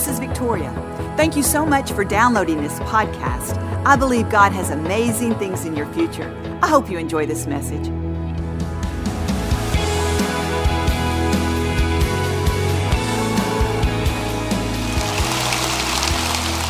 this is Victoria. Thank you so much for downloading this podcast. I believe God has amazing things in your future. I hope you enjoy this message.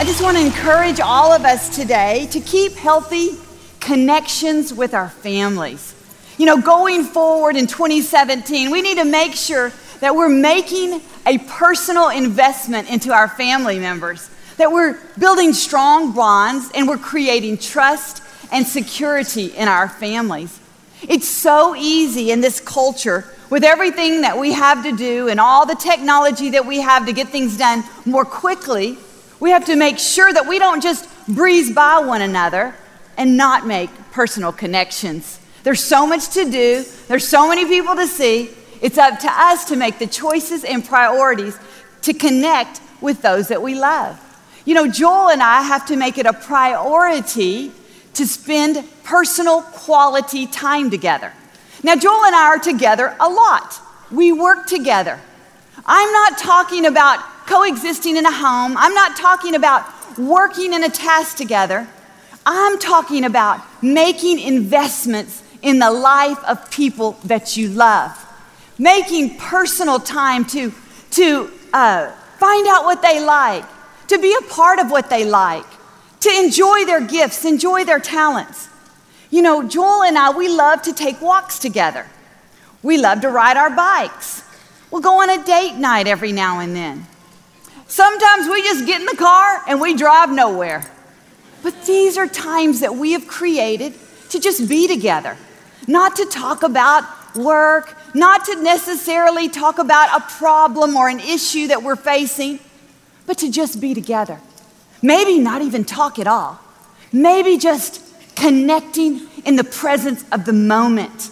I just want to encourage all of us today to keep healthy connections with our families. You know, going forward in 2017, we need to make sure that we're making a personal investment into our family members, that we're building strong bonds and we're creating trust and security in our families. It's so easy in this culture with everything that we have to do and all the technology that we have to get things done more quickly. We have to make sure that we don't just breeze by one another and not make personal connections. There's so much to do, there's so many people to see, it's up to us to make the choices and priorities to connect with those that we love. You know, Joel and I have to make it a priority to spend personal quality time together. Now, Joel and I are together a lot. We work together. I'm not talking about coexisting in a home, I'm not talking about working in a task together. I'm talking about making investments in the life of people that you love making personal time to, to uh, find out what they like, to be a part of what they like, to enjoy their gifts, enjoy their talents. You know, Joel and I, we love to take walks together. We love to ride our bikes. We'll go on a date night every now and then. Sometimes we just get in the car and we drive nowhere. But these are times that we have created to just be together, not to talk about work, not to necessarily talk about a problem or an issue that we're facing, but to just be together. Maybe not even talk at all. Maybe just connecting in the presence of the moment.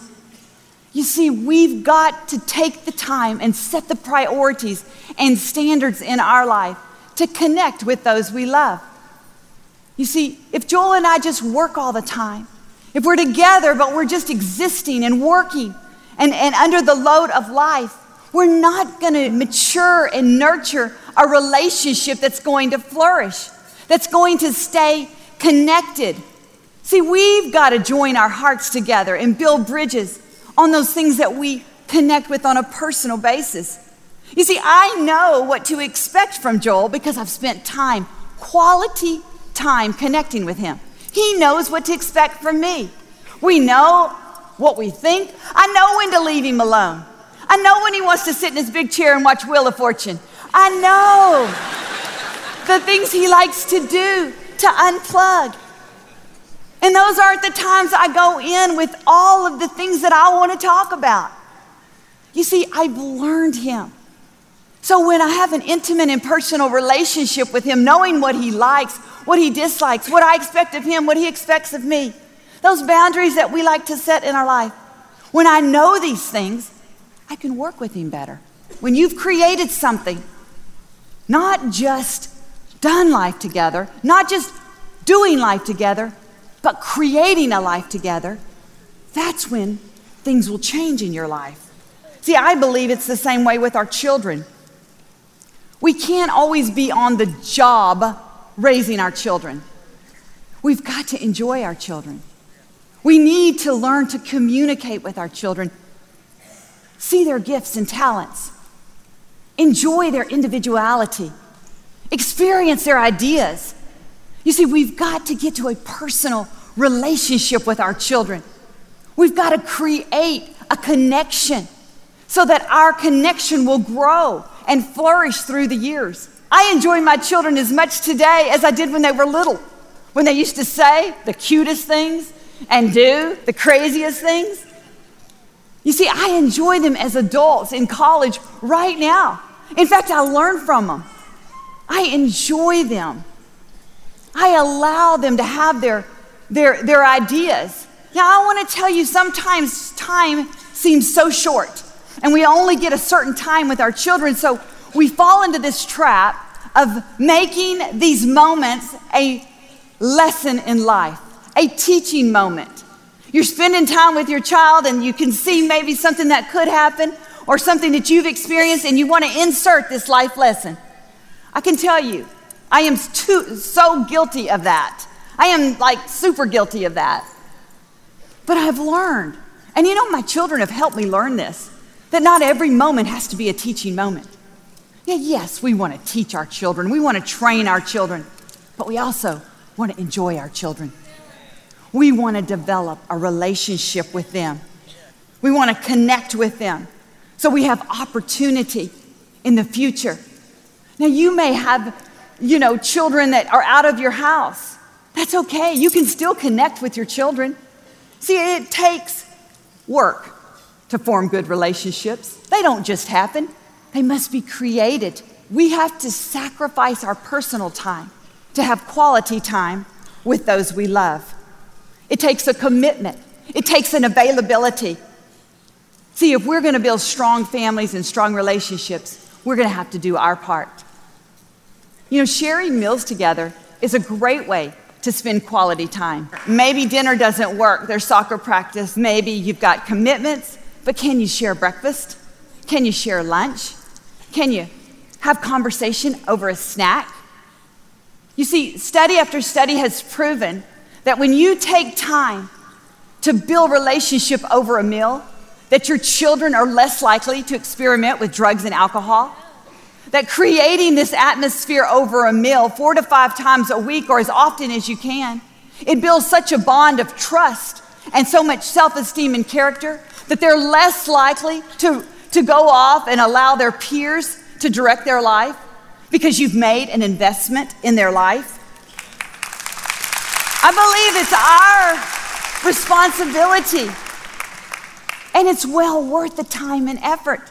You see, we've got to take the time and set the priorities and standards in our life to connect with those we love. You see, if Joel and I just work all the time, if we're together but we're just existing and working, and, and under the load of life, we're not going to mature and nurture a relationship that's going to flourish, that's going to stay connected. See, we've got to join our hearts together and build bridges on those things that we connect with on a personal basis. You see, I know what to expect from Joel because I've spent time, quality time, connecting with him. He knows what to expect from me. We know what we think. I know when to leave him alone. I know when he wants to sit in his big chair and watch Wheel of Fortune. I know the things he likes to do to unplug. And those aren't the times I go in with all of the things that I want to talk about. You see, I've learned him. So when I have an intimate and personal relationship with him, knowing what he likes, what he dislikes, what I expect of him, what he expects of me, those boundaries that we like to set in our life. When I know these things, I can work with Him better. When you've created something, not just done life together, not just doing life together, but creating a life together, that's when things will change in your life. See, I believe it's the same way with our children. We can't always be on the job raising our children. We've got to enjoy our children. We need to learn to communicate with our children, see their gifts and talents, enjoy their individuality, experience their ideas. You see, we've got to get to a personal relationship with our children. We've got to create a connection so that our connection will grow and flourish through the years. I enjoy my children as much today as I did when they were little, when they used to say the cutest things and do the craziest things. You see, I enjoy them as adults in college right now. In fact, I learn from them. I enjoy them. I allow them to have their, their, their ideas. Now, I want to tell you sometimes time seems so short, and we only get a certain time with our children, so we fall into this trap of making these moments a lesson in life a teaching moment. You're spending time with your child and you can see maybe something that could happen or something that you've experienced and you want to insert this life lesson. I can tell you, I am too, so guilty of that. I am like super guilty of that. But I've learned, and you know, my children have helped me learn this, that not every moment has to be a teaching moment. Yeah, yes, we want to teach our children, we want to train our children, but we also want to enjoy our children. We want to develop a relationship with them. We want to connect with them. So we have opportunity in the future. Now, you may have, you know, children that are out of your house. That's okay. You can still connect with your children. See, it takes work to form good relationships. They don't just happen, they must be created. We have to sacrifice our personal time to have quality time with those we love. It takes a commitment, it takes an availability. See, if we're going to build strong families and strong relationships, we're going to have to do our part. You know, sharing meals together is a great way to spend quality time. Maybe dinner doesn't work, there's soccer practice, maybe you've got commitments, but can you share breakfast? Can you share lunch? Can you have conversation over a snack? You see, study after study has proven that when you take time to build relationship over a meal, that your children are less likely to experiment with drugs and alcohol, that creating this atmosphere over a meal four to five times a week or as often as you can, it builds such a bond of trust and so much self esteem and character that they're less likely to, to go off and allow their peers to direct their life because you've made an investment in their life. I believe it's our responsibility, and it's well worth the time and effort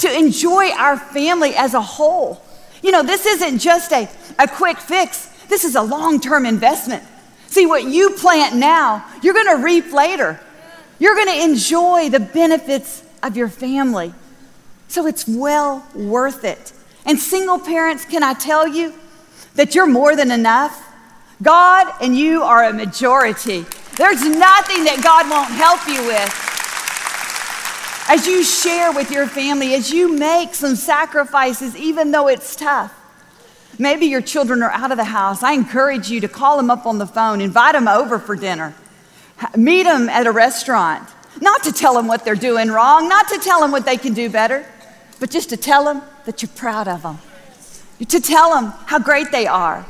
to enjoy our family as a whole. You know, this isn't just a, a quick fix, this is a long term investment. See, what you plant now, you're going to reap later. You're going to enjoy the benefits of your family. So it's well worth it. And single parents, can I tell you that you're more than enough? God and you are a majority. There's nothing that God won't help you with. As you share with your family, as you make some sacrifices, even though it's tough. Maybe your children are out of the house. I encourage you to call them up on the phone, invite them over for dinner, meet them at a restaurant. Not to tell them what they're doing wrong, not to tell them what they can do better, but just to tell them that you're proud of them, to tell them how great they are.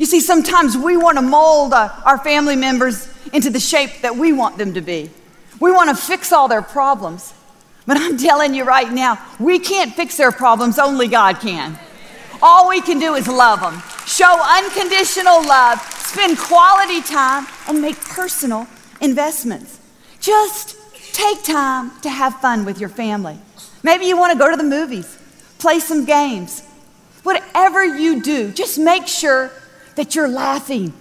You see, sometimes we want to mold uh, our family members into the shape that we want them to be. We want to fix all their problems. But I'm telling you right now, we can't fix their problems, only God can. All we can do is love them, show unconditional love, spend quality time, and make personal investments. Just take time to have fun with your family. Maybe you want to go to the movies, play some games. Whatever you do, just make sure that you're laughing,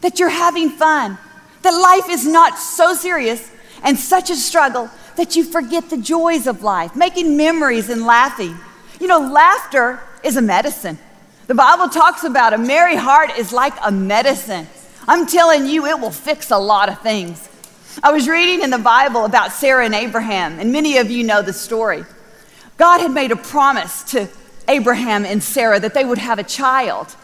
that you're having fun, that life is not so serious and such a struggle that you forget the joys of life, making memories and laughing. You know, laughter is a medicine. The Bible talks about a merry heart is like a medicine. I'm telling you, it will fix a lot of things. I was reading in the Bible about Sarah and Abraham, and many of you know the story. God had made a promise to Abraham and Sarah that they would have a child.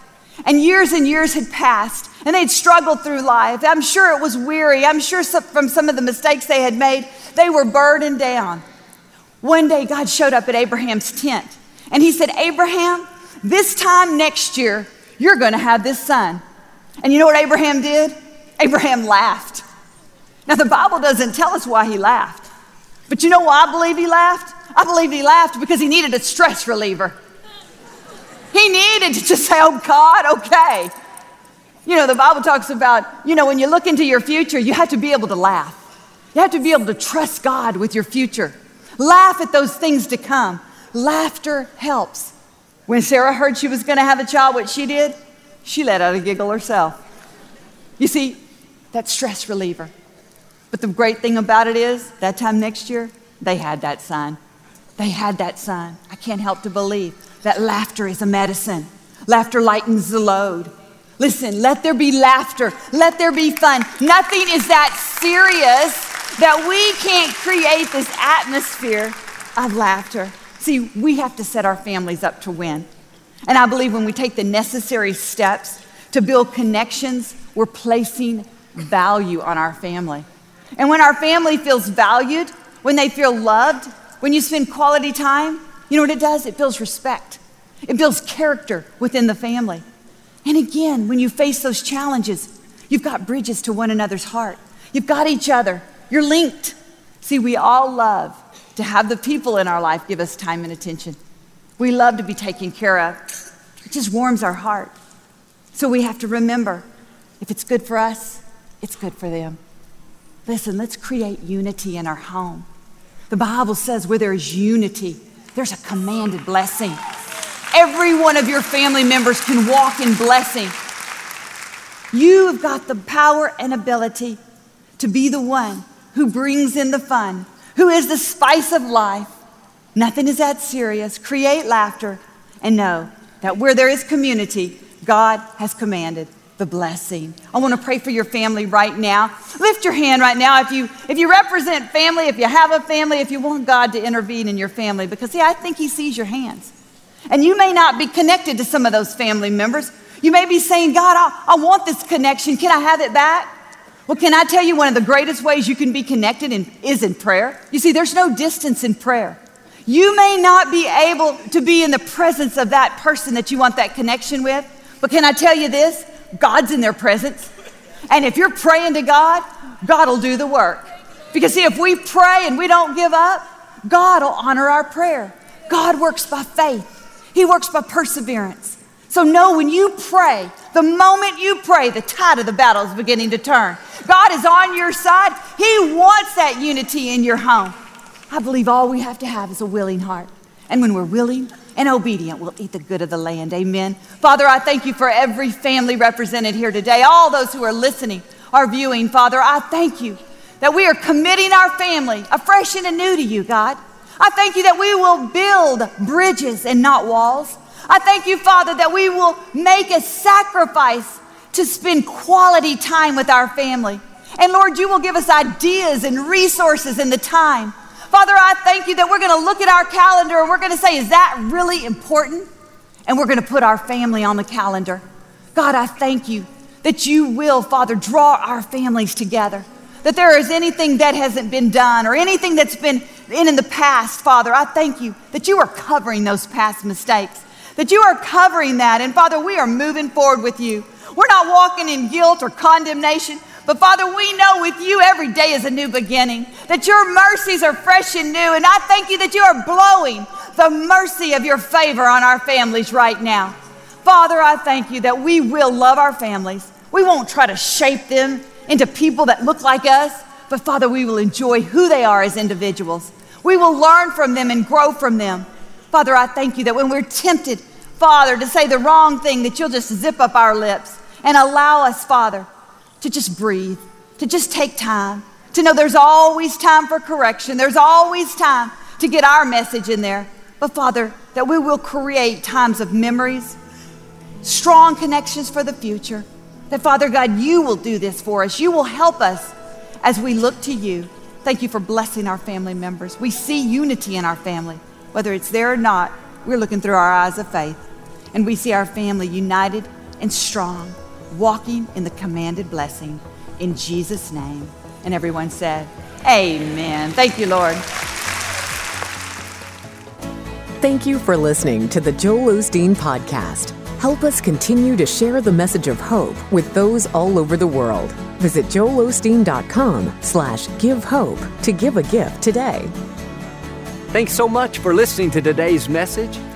And years and years had passed, and they'd struggled through life. I'm sure it was weary. I'm sure from some of the mistakes they had made, they were burdened down. One day, God showed up at Abraham's tent, and he said, Abraham, this time next year, you're going to have this son. And you know what Abraham did? Abraham laughed. Now, the Bible doesn't tell us why he laughed. But you know why I believe he laughed? I believe he laughed because he needed a stress reliever. He needed to just say, Oh God, okay. You know, the Bible talks about, you know, when you look into your future, you have to be able to laugh. You have to be able to trust God with your future. Laugh at those things to come. Laughter helps. When Sarah heard she was going to have a child, what she did? She let out a giggle herself. You see, that stress reliever. But the great thing about it is, that time next year, they had that son. They had that son. I can't help to believe that laughter is a medicine. Laughter lightens the load. Listen, let there be laughter. Let there be fun. Nothing is that serious that we can't create this atmosphere of laughter. See, we have to set our families up to win. And I believe when we take the necessary steps to build connections, we're placing value on our family. And when our family feels valued, when they feel loved, when you spend quality time, you know what it does? It builds respect. It builds character within the family. And again, when you face those challenges, you've got bridges to one another's heart. You've got each other. You're linked. See, we all love to have the people in our life give us time and attention. We love to be taken care of. It just warms our heart. So we have to remember if it's good for us, it's good for them. Listen, let's create unity in our home. The Bible says where there is unity, there's a commanded blessing. Every one of your family members can walk in blessing. You have got the power and ability to be the one who brings in the fun, who is the spice of life. Nothing is that serious. Create laughter and know that where there is community, God has commanded the blessing. I want to pray for your family right now. Lift your hand right now if you if you represent family, if you have a family, if you want God to intervene in your family because see, I think he sees your hands. And you may not be connected to some of those family members. You may be saying, God, I, I want this connection. Can I have it back? Well, can I tell you one of the greatest ways you can be connected in, is in prayer? You see, there's no distance in prayer. You may not be able to be in the presence of that person that you want that connection with, but can I tell you this? God's in their presence. And if you're praying to God, God will do the work. Because, see, if we pray and we don't give up, God will honor our prayer. God works by faith, He works by perseverance. So, know when you pray, the moment you pray, the tide of the battle is beginning to turn. God is on your side. He wants that unity in your home. I believe all we have to have is a willing heart. And when we're willing and obedient, we'll eat the good of the land. Amen. Father, I thank you for every family represented here today, all those who are listening, are viewing. Father, I thank you that we are committing our family afresh and anew to you, God. I thank you that we will build bridges and not walls. I thank you, Father, that we will make a sacrifice to spend quality time with our family. And Lord, you will give us ideas and resources and the time. Father, I thank you that we're going to look at our calendar and we're going to say, is that really important? And we're going to put our family on the calendar. God, I thank you that you will, Father, draw our families together. That there is anything that hasn't been done or anything that's been in in the past, Father, I thank you that you are covering those past mistakes, that you are covering that. And Father, we are moving forward with you. We're not walking in guilt or condemnation, but Father, we know with you every day is a new beginning, that your mercies are fresh and new. And I thank you that you are blowing the mercy of your favor on our families right now. Father, I thank you that we will love our families. We won't try to shape them into people that look like us, but Father, we will enjoy who they are as individuals. We will learn from them and grow from them. Father, I thank you that when we're tempted, Father, to say the wrong thing, that you'll just zip up our lips and allow us, Father, to just breathe, to just take time, to know there's always time for correction, there's always time to get our message in there. But Father, that we will create times of memories, strong connections for the future. That Father God, you will do this for us. You will help us as we look to you. Thank you for blessing our family members. We see unity in our family. Whether it's there or not, we're looking through our eyes of faith. And we see our family united and strong, walking in the commanded blessing. In Jesus' name. And everyone said, Amen. Thank you, Lord. Thank you for listening to the Joel Osteen Podcast. Help us continue to share the message of hope with those all over the world. Visit joelosteen.com slash give hope to give a gift today. Thanks so much for listening to today's message.